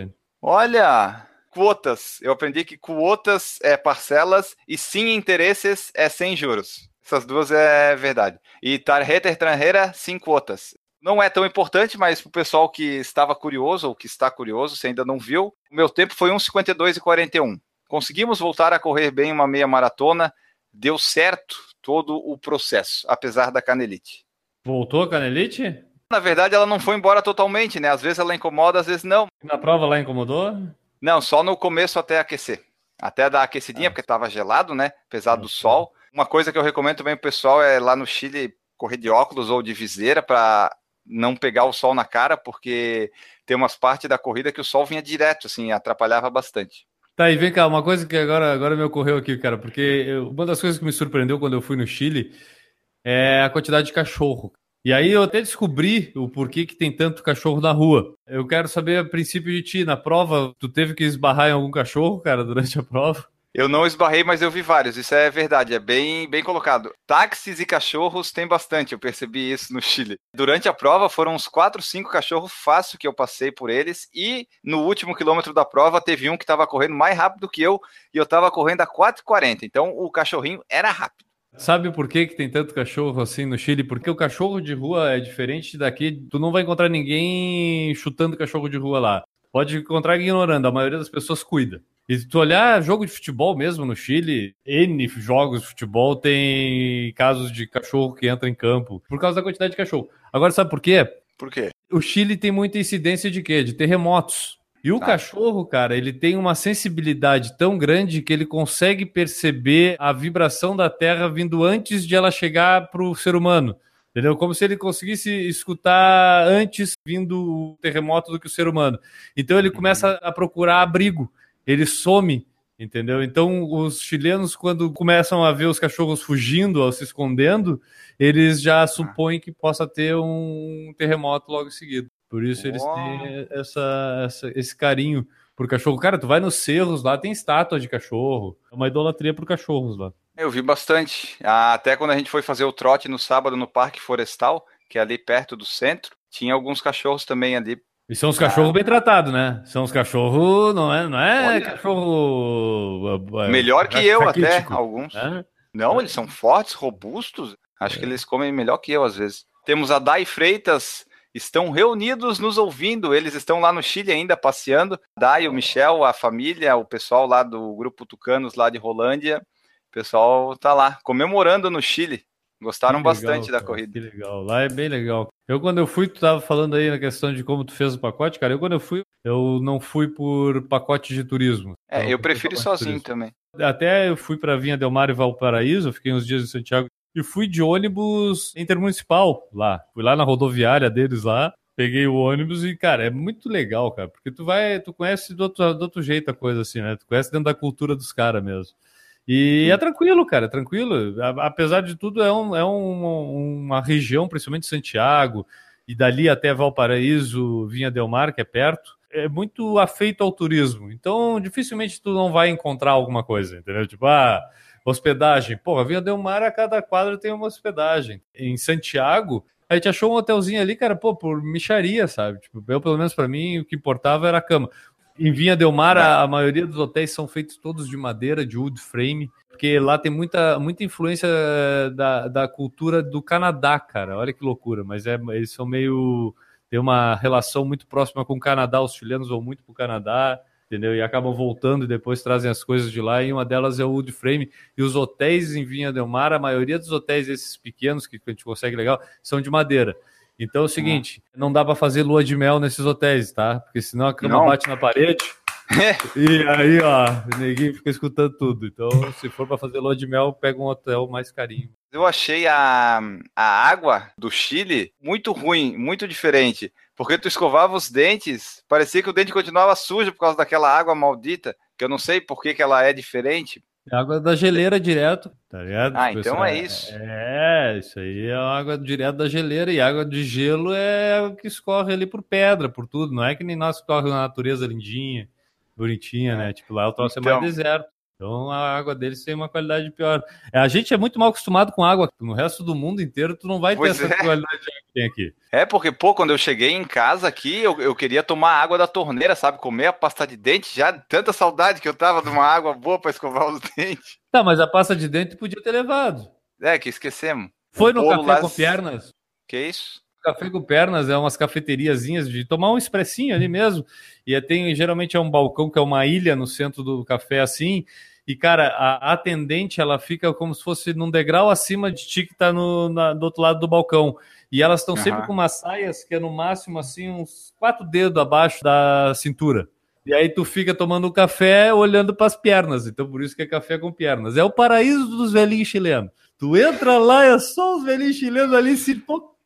Olha, quotas. Eu aprendi que quotas é parcelas e sim interesses é sem juros. Essas duas é verdade. E tarjeta estrangeira, sem quotas. Não é tão importante, mas para o pessoal que estava curioso ou que está curioso, se ainda não viu, o meu tempo foi 1,52 e 41. Conseguimos voltar a correr bem uma meia maratona, deu certo todo o processo, apesar da canelite. Voltou a canelite? Na verdade, ela não foi embora totalmente, né? Às vezes ela incomoda, às vezes não. Na prova lá incomodou? Não, só no começo até aquecer. Até dar aquecidinha, ah. porque estava gelado, né? Apesar do sol. Uma coisa que eu recomendo também pro pessoal é lá no Chile correr de óculos ou de viseira para não pegar o sol na cara, porque tem umas partes da corrida que o sol vinha direto, assim, atrapalhava bastante. Tá, e vem cá, uma coisa que agora, agora me ocorreu aqui, cara, porque eu, uma das coisas que me surpreendeu quando eu fui no Chile é a quantidade de cachorro. E aí eu até descobri o porquê que tem tanto cachorro na rua. Eu quero saber a princípio de ti, na prova, tu teve que esbarrar em algum cachorro, cara, durante a prova? Eu não esbarrei, mas eu vi vários. Isso é verdade, é bem, bem colocado. Táxis e cachorros tem bastante, eu percebi isso no Chile. Durante a prova foram uns 4, 5 cachorros fácil que eu passei por eles. E no último quilômetro da prova teve um que estava correndo mais rápido que eu e eu estava correndo a 4,40. Então o cachorrinho era rápido. Sabe por que, que tem tanto cachorro assim no Chile? Porque o cachorro de rua é diferente daqui. Tu não vai encontrar ninguém chutando cachorro de rua lá. Pode encontrar ignorando, a maioria das pessoas cuida. E se tu olhar jogo de futebol mesmo no Chile, N jogos de futebol tem casos de cachorro que entra em campo por causa da quantidade de cachorro. Agora sabe por quê? Por quê? O Chile tem muita incidência de quê? De terremotos. E o tá. cachorro, cara, ele tem uma sensibilidade tão grande que ele consegue perceber a vibração da terra vindo antes de ela chegar para o ser humano. Entendeu? Como se ele conseguisse escutar antes vindo o terremoto do que o ser humano. Então ele começa a procurar abrigo ele some, entendeu? Então, os chilenos, quando começam a ver os cachorros fugindo ou se escondendo, eles já supõem que possa ter um terremoto logo em seguida. Por isso eles têm essa, essa, esse carinho por cachorro. Cara, tu vai nos cerros, lá tem estátua de cachorro. É uma idolatria por cachorros lá. Eu vi bastante. Até quando a gente foi fazer o trote no sábado no Parque Florestal, que é ali perto do centro, tinha alguns cachorros também ali e são os cachorros ah. bem tratados, né? São os cachorros, não é, não é Olha, cachorro. É, melhor que eu, até, alguns. É? Não, eles são fortes, robustos. Acho é. que eles comem melhor que eu, às vezes. Temos a Dai Freitas, estão reunidos nos ouvindo. Eles estão lá no Chile ainda passeando. Dai, o Michel, a família, o pessoal lá do grupo Tucanos lá de Rolândia. O pessoal tá lá comemorando no Chile. Gostaram legal, bastante da corrida. Que legal. Lá é bem legal. Eu, quando eu fui, tu tava falando aí na questão de como tu fez o pacote, cara. Eu, quando eu fui, eu não fui por pacote de turismo. É, eu, eu prefiro ir sozinho também. Até eu fui para Vinha Del Mar e Valparaíso, fiquei uns dias em Santiago e fui de ônibus intermunicipal lá. Fui lá na rodoviária deles lá, peguei o ônibus e, cara, é muito legal, cara, porque tu vai, tu conhece do outro, do outro jeito a coisa assim, né? Tu conhece dentro da cultura dos caras mesmo. E é tranquilo, cara, é tranquilo. Apesar de tudo, é, um, é um, uma região, principalmente Santiago, e dali até Valparaíso, Vinha Del Mar, que é perto, é muito afeito ao turismo. Então, dificilmente tu não vai encontrar alguma coisa, entendeu? Tipo, ah, hospedagem. Porra, Vinha Del Mar, a cada quadra tem uma hospedagem. Em Santiago, a gente achou um hotelzinho ali, cara, pô, por micharia, sabe? Tipo, eu, pelo menos para mim, o que importava era a cama. Em Vinha Del Mar, a, a, maioria dos hotéis são feitos todos de madeira, de wood frame, porque lá tem muita, muita influência da, da cultura do Canadá, cara. Olha que loucura, mas é, eles são meio. tem uma relação muito próxima com o Canadá, os chilenos vão muito para o Canadá. Entendeu? E acabam voltando e depois trazem as coisas de lá, e uma delas é o wood frame. E os hotéis em Vinha Del Mar, a maioria dos hotéis esses pequenos que a gente consegue legal, são de madeira. Então é o seguinte, não dá para fazer lua de mel nesses hotéis, tá? Porque senão a cama Não. bate na parede. [LAUGHS] e aí, ó, o neguinho fica escutando tudo. Então, se for para fazer lua de mel, pega um hotel mais carinho. Eu achei a, a água do Chile muito ruim, muito diferente. Porque tu escovava os dentes, parecia que o dente continuava sujo por causa daquela água maldita, que eu não sei por que, que ela é diferente. É água da geleira direto, tá ligado? Ah, Tipo, então isso é isso. É, isso aí é água direto da geleira e água de gelo é o que escorre ali por pedra, por tudo. Não é que nem nós escorre na natureza lindinha, bonitinha, né? Tipo, lá o troço é Então. mais deserto. Então a água deles tem uma qualidade pior. É, A gente é muito mal acostumado com água. No resto do mundo inteiro, tu não vai ter Pois essa é. qualidade de água que tem aqui. É porque, pô, quando eu cheguei em casa aqui, eu, eu queria tomar água da torneira, sabe? Comer a pasta de dente, já tanta saudade que eu tava de uma água boa pra escovar os [LAUGHS] dentes. Tá, mas a pasta de dente tu podia ter levado. É, que esquecemos. Foi no café lá- com pernas? Que isso? Café com Pernas é umas cafeteriazinhas de tomar um expressinho ali mesmo. E é- tem geralmente é um balcão que é uma ilha no centro do café assim. E cara, a atendente ela fica como se fosse num degrau acima de ti que tá no, na- do outro lado do balcão. E elas estão sempre Aham. com umas saias que é no máximo assim uns quatro dedos abaixo da cintura. E aí tu fica tomando um café olhando para as pernas. Então por isso que é café com pernas. É o paraíso dos velhinhos chilenos. Tu entra lá é só os velhinhos chilenos ali se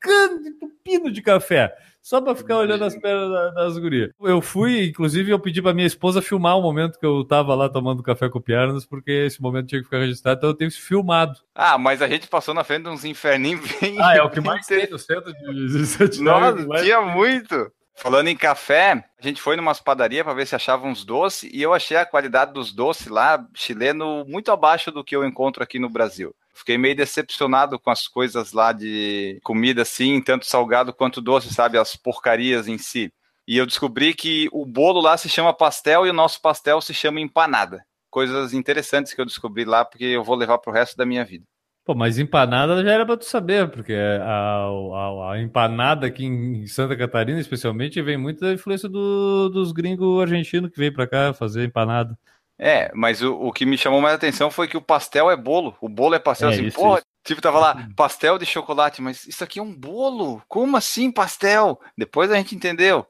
tocando, entupindo de café. Só para ficar olhando as pernas da- das gurias. Eu fui, inclusive, eu pedi para minha esposa filmar o momento que eu tava lá tomando café com pernas, porque esse momento tinha que ficar registrado, então eu tenho isso filmado. Ah, mas a gente passou na frente de uns inferninhos [LAUGHS] bem. Ah, é o que mais tem no centro de Santiago. Nossa, tinha muito. Falando em café, a gente foi numa padaria para ver se achava uns doces e eu achei a qualidade dos doces lá chileno muito abaixo do que eu encontro aqui no Brasil. Fiquei meio decepcionado com as coisas lá de comida assim, tanto salgado quanto doce, sabe, as porcarias em si. E eu descobri que o bolo lá se chama pastel e o nosso pastel se chama empanada. Coisas interessantes que eu descobri lá porque eu vou levar pro resto da minha vida. Pô, mas empanada já era pra tu saber, porque a, a- a empanada aqui em Santa Catarina, especialmente, vem muito da influência do- dos gringos argentinos que veio pra cá fazer empanada. É, mas o, o que me chamou mais atenção foi que o pastel é bolo. O bolo é pastel É, assim, isso, porra. isso. Tipo, tava lá, pastel de chocolate, mas isso aqui é um bolo. Como assim pastel? Depois a gente entendeu.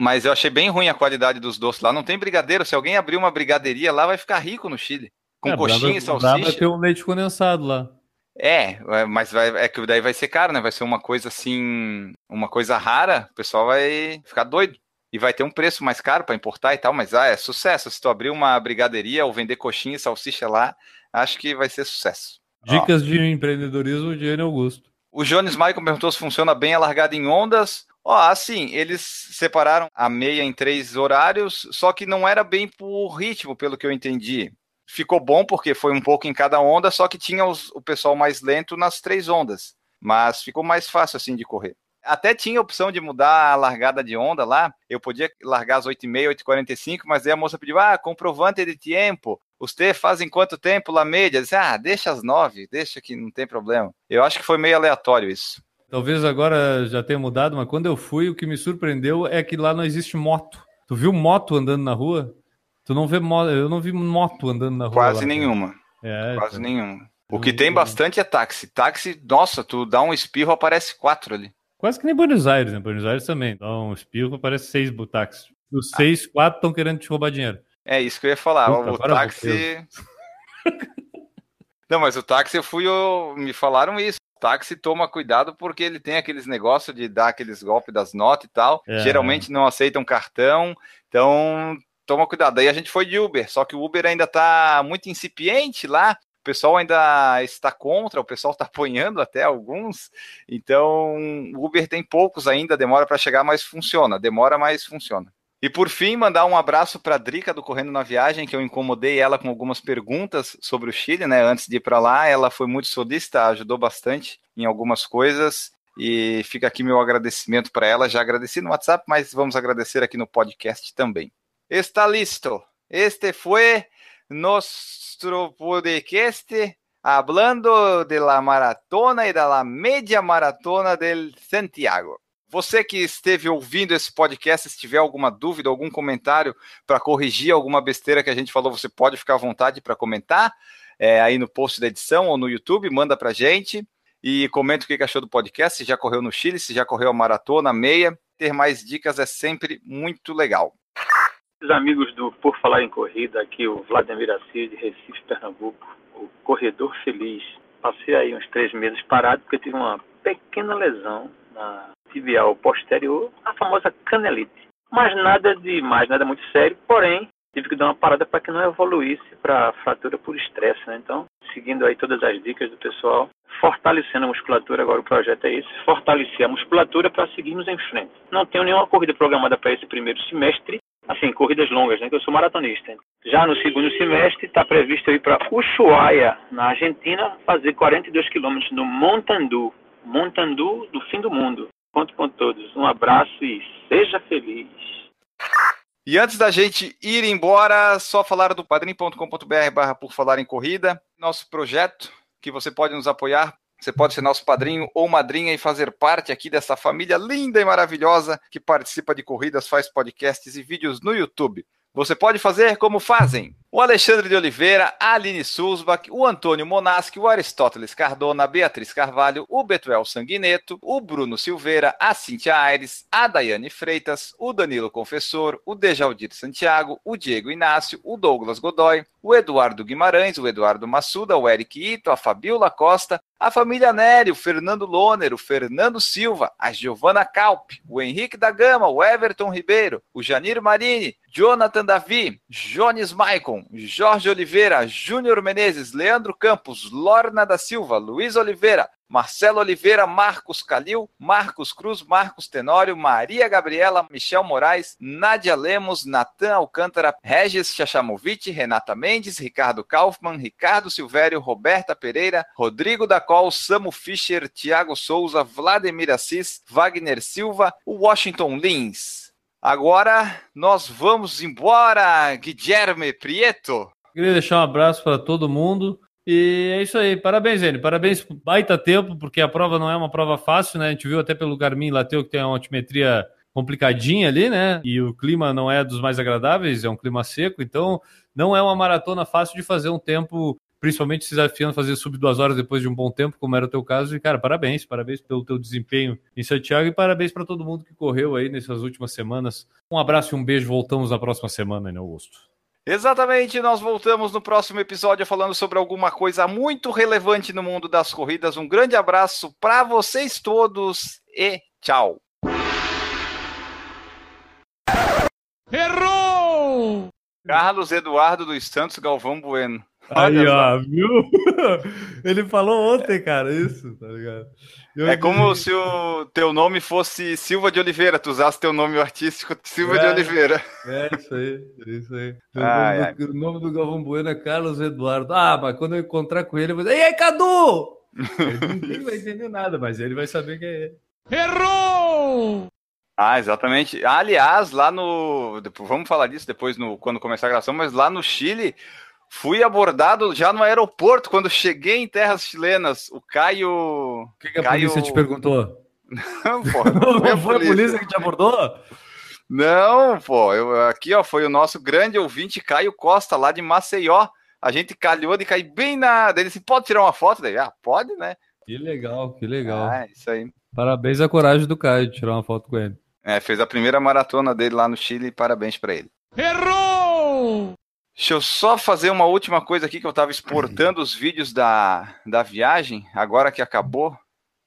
Mas eu achei bem ruim a qualidade dos doces lá. Não tem brigadeiro. Se alguém abrir uma brigadeiria lá, vai ficar rico no Chile. Com É, coxinha e pra- Dá pra salsicha. ter um leite condensado lá. É, é, mas vai, é que daí vai ser caro, né? Vai ser uma coisa assim, uma coisa rara. O pessoal vai ficar doido. E vai ter um preço mais caro para importar e tal, mas ah, é sucesso. Se tu abrir uma brigadeiria ou vender coxinha e salsicha lá, acho que vai ser sucesso. Ó, Dicas de empreendedorismo de N. Augusto. o Jones Michael perguntou se funciona bem a largada em ondas. Ó, assim, eles separaram a meia em três horários, só que não era bem por ritmo, pelo que eu entendi. Ficou bom porque foi um pouco em cada onda, só que tinha os- o pessoal mais lento nas três ondas. Mas ficou mais fácil assim de correr. Até tinha a opção de mudar a largada de onda lá. Eu podia largar às 8h30, 8h45, mas aí a moça pediu: ah, comprovante de tempo. Você fazem quanto tempo lá média? Eu disse, ah, deixa às 9, deixa que não tem problema. Eu acho que foi meio aleatório isso. Talvez agora já tenha mudado, mas quando eu fui, o que me surpreendeu é que lá não existe moto. Tu viu moto andando na rua? Tu não vê moto, eu não vi moto andando na rua. Quase lá, nenhuma. É, Quase então. nenhuma. O que tem bastante é táxi. Táxi, nossa, tu dá um espirro, aparece quatro ali. Quase que nem Buenos Aires, né? Buenos Aires também. Dá um espirro, parece seis táxis. Dos seis, quatro estão querendo te roubar dinheiro. É isso que eu ia falar. Puta, o táxi. [LAUGHS] Não, mas o táxi eu fui. Eu... Me falaram isso. O táxi toma cuidado porque ele tem aqueles negócios de dar aqueles golpes das notas e tal. É. Geralmente não aceitam cartão. Então, toma cuidado. Daí a gente foi de Uber. Só que o Uber ainda tá muito incipiente lá. Pessoal ainda está contra, o pessoal está apoiando até alguns. Então, o Uber tem poucos ainda, demora para chegar, mas funciona. Demora, mas funciona. E por fim, mandar um abraço para a Drica do Correndo na Viagem, que eu incomodei ela com algumas perguntas sobre o Chile, né? Antes de ir para lá, ela foi muito solista, ajudou bastante em algumas coisas. E fica aqui meu agradecimento para ela. Já agradeci no WhatsApp, mas vamos agradecer aqui no podcast também. Está listo. Este foi nosso podcast hablando de la maratona y de la media maratona del Santiago. Você que esteve ouvindo esse podcast, se tiver alguma dúvida, algum comentário para corrigir alguma besteira que a gente falou, você pode ficar à vontade para comentar é, aí no post da edição ou no YouTube, manda para gente e comenta o que achou do podcast, se já correu no Chile, se já correu a maratona, meia. Ter mais dicas é sempre muito legal. Os amigos do Por Falar em Corrida, aqui o Vladimir Assis de Recife, Pernambuco, o Corredor Feliz. Passei aí uns três meses parado porque tive uma pequena lesão na tibial posterior, a famosa canelite. Mas nada de mais, nada muito sério, porém tive que dar uma parada para que não evoluísse para fratura por estresse, né? Então, seguindo aí todas as dicas do pessoal, fortalecendo a musculatura, agora o projeto é esse, fortalecer a musculatura para seguirmos em frente. Não tenho nenhuma corrida programada para esse primeiro semestre, assim, corridas longas, né, que eu sou maratonista. Já no segundo semestre está previsto ir para Ushuaia, na Argentina, fazer 42 quilômetros no Montandu, Montandu do fim do mundo. Conto com todos. Um abraço e seja feliz. E antes da gente ir embora, só falar do padrim.com.br barra por falar em corrida, nosso projeto que você pode nos apoiar. Você pode ser nosso padrinho ou madrinha e fazer parte aqui dessa família linda e maravilhosa que participa de corridas, faz podcasts e vídeos no YouTube. Você pode fazer como fazem o Alexandre de Oliveira, a Aline Sulzbach, o Antônio Monaschi, o Aristóteles Cardona, a Beatriz Carvalho, o Betuel Sanguineto, o Bruno Silveira, a Cintia Aires, a Daiane Freitas, o Danilo Confessor, o Dejaldir Santiago, o Diego Inácio, o Douglas Godoy, o Eduardo Guimarães, o Eduardo Massuda, o Eric Ito, a Fabiola Costa, a família Nery, o Fernando Loner, o Fernando Silva, a Giovana Calp, o Henrique da Gama, o Everton Ribeiro, o Janir Marini, Jonathan Davi, Jones Maicon, Jorge Oliveira, Júnior Menezes, Leandro Campos, Lorna da Silva, Luiz Oliveira, Marcelo Oliveira, Marcos Calil, Marcos Cruz, Marcos Tenório, Maria Gabriela, Michel Moraes, Nádia Lemos, Natan Alcântara, Regis Chachamovic, Renata Mendes, Ricardo Kaufmann, Ricardo Silvério, Roberta Pereira, Rodrigo da Col, Samu Fischer, Tiago Souza, Vladimir Assis, Wagner Silva, Washington Lins. Agora nós vamos embora, Guilherme Prieto. Queria deixar um abraço para todo mundo. E é isso aí. Parabéns, Zene. Parabéns baita tempo, porque a prova não é uma prova fácil, né? A gente viu até pelo Garmin Lateu que tem uma altimetria complicadinha ali, né? E o clima não é dos mais agradáveis, é um clima seco, então não é uma maratona fácil de fazer um tempo principalmente se desafiando a fazer sub duas horas depois de um bom tempo, como era o teu caso. E, cara, parabéns, parabéns pelo teu desempenho em Santiago e parabéns para todo mundo que correu aí nessas últimas semanas. Um abraço e um beijo. Voltamos na próxima semana, em Augusto. Exatamente, nós voltamos no próximo episódio falando sobre alguma coisa muito relevante no mundo das corridas. Um grande abraço para vocês todos e tchau. Errou! Carlos Eduardo dos Santos Galvão Bueno. Aí, ó, viu? [LAUGHS] Ele falou ontem, cara, isso, tá ligado? Eu é como se o teu nome fosse Silva de Oliveira, tu usasse teu nome artístico Silva é, de Oliveira. É isso aí, é isso aí. Ai, o, nome do, o, nome do, Galvão Bueno é Carlos Eduardo. Ah, mas quando eu encontrar com ele, eu vou dizer, e aí, Cadu? Ninguém vai entender nada, mas ele vai saber quem é ele. Errou! Ah, exatamente. Aliás, lá no. Vamos falar disso depois no, quando começar a gravação, mas lá no Chile Fui abordado já no aeroporto quando cheguei em terras chilenas. O Caio. O que, que a Caio... polícia te perguntou? Não, pô. Não [LAUGHS] foi, a, foi polícia. a polícia que te abordou? Não, pô. Eu, aqui, ó, foi o nosso grande ouvinte Caio Costa, lá de Maceió. A gente calhou de cair bem na. Ele disse: pode tirar uma foto? Daí, ah, pode, né? Que legal, que legal. Ah, isso aí. Parabéns à coragem do Caio de tirar uma foto com ele. É, fez a primeira maratona dele lá no Chile. Parabéns para ele. Errou! Deixa eu só fazer uma última coisa aqui que eu estava exportando os vídeos da, da viagem, agora que acabou.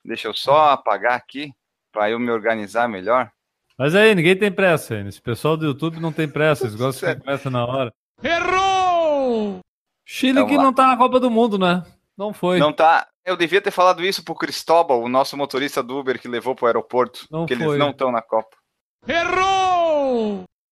Deixa eu só apagar aqui para eu me organizar melhor. Mas aí, ninguém tem pressa. Hein? Esse pessoal do YouTube não tem pressa, eles gostam de pressa na hora. Errou! Chile então, que não tá na Copa do Mundo, né? Não foi. Não tá. Eu devia ter falado isso pro Cristóbal, o nosso motorista do Uber que levou pro aeroporto, não que foi. eles não estão na Copa. Errou!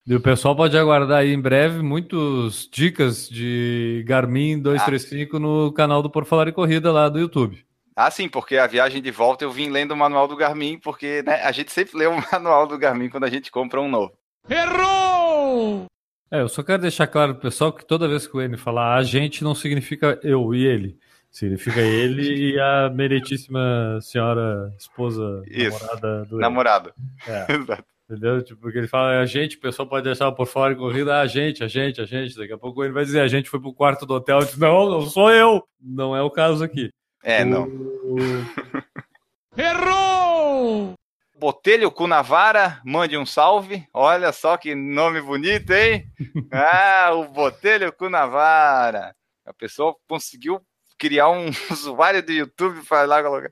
E o pessoal pode aguardar aí em breve muitas dicas de Garmin 235 ah. no canal do Por Falar em Corrida lá do YouTube. Ah, sim, porque a viagem de volta eu vim lendo o manual do Garmin, porque né, a gente sempre lê o [LAUGHS] manual do Garmin quando a gente compra um novo. Errou! É, eu só quero deixar claro pro pessoal que toda vez que o N falar a gente não significa eu e ele. Significa ele [LAUGHS] e a meritíssima senhora esposa Isso. namorada do Namorado. É, [LAUGHS] Exato. Entendeu? Tipo, porque ele fala a gente, o pessoal pode deixar por fora em corrida, "Ah, a gente, a gente, a gente. Daqui a pouco ele vai dizer, a gente foi pro quarto do hotel. Eu disse, não, não sou eu. Não é o caso aqui. É, não. [LAUGHS] Errou! Botelho Cunavara, mande um salve. Olha só que nome bonito, hein? [LAUGHS] Ah, o Botelho Cunavara. A pessoa conseguiu criar um [LAUGHS] usuário do YouTube para lá colocar.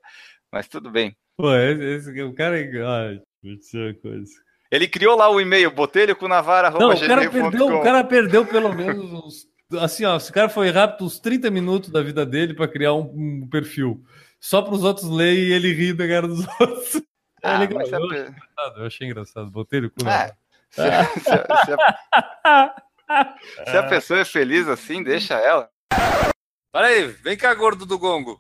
Mas tudo bem. Pô, esse, esse- o cara. Ai, dizer uma coisa. Ele criou lá o e-mail Não, o cara, perdeu, o cara perdeu pelo menos uns. Assim, ó, esse cara foi rápido uns 30 minutos da vida dele pra criar um, um perfil. Só para os outros lerem e ele rir da cara dos [LAUGHS] outros. É Ah, mas se a eu, achei engraçado, eu achei engraçado. Botei ele com É, se, se a- se a- se a [LAUGHS] pessoa é feliz assim, deixa ela. Para aí, vem cá, gordo do gongo.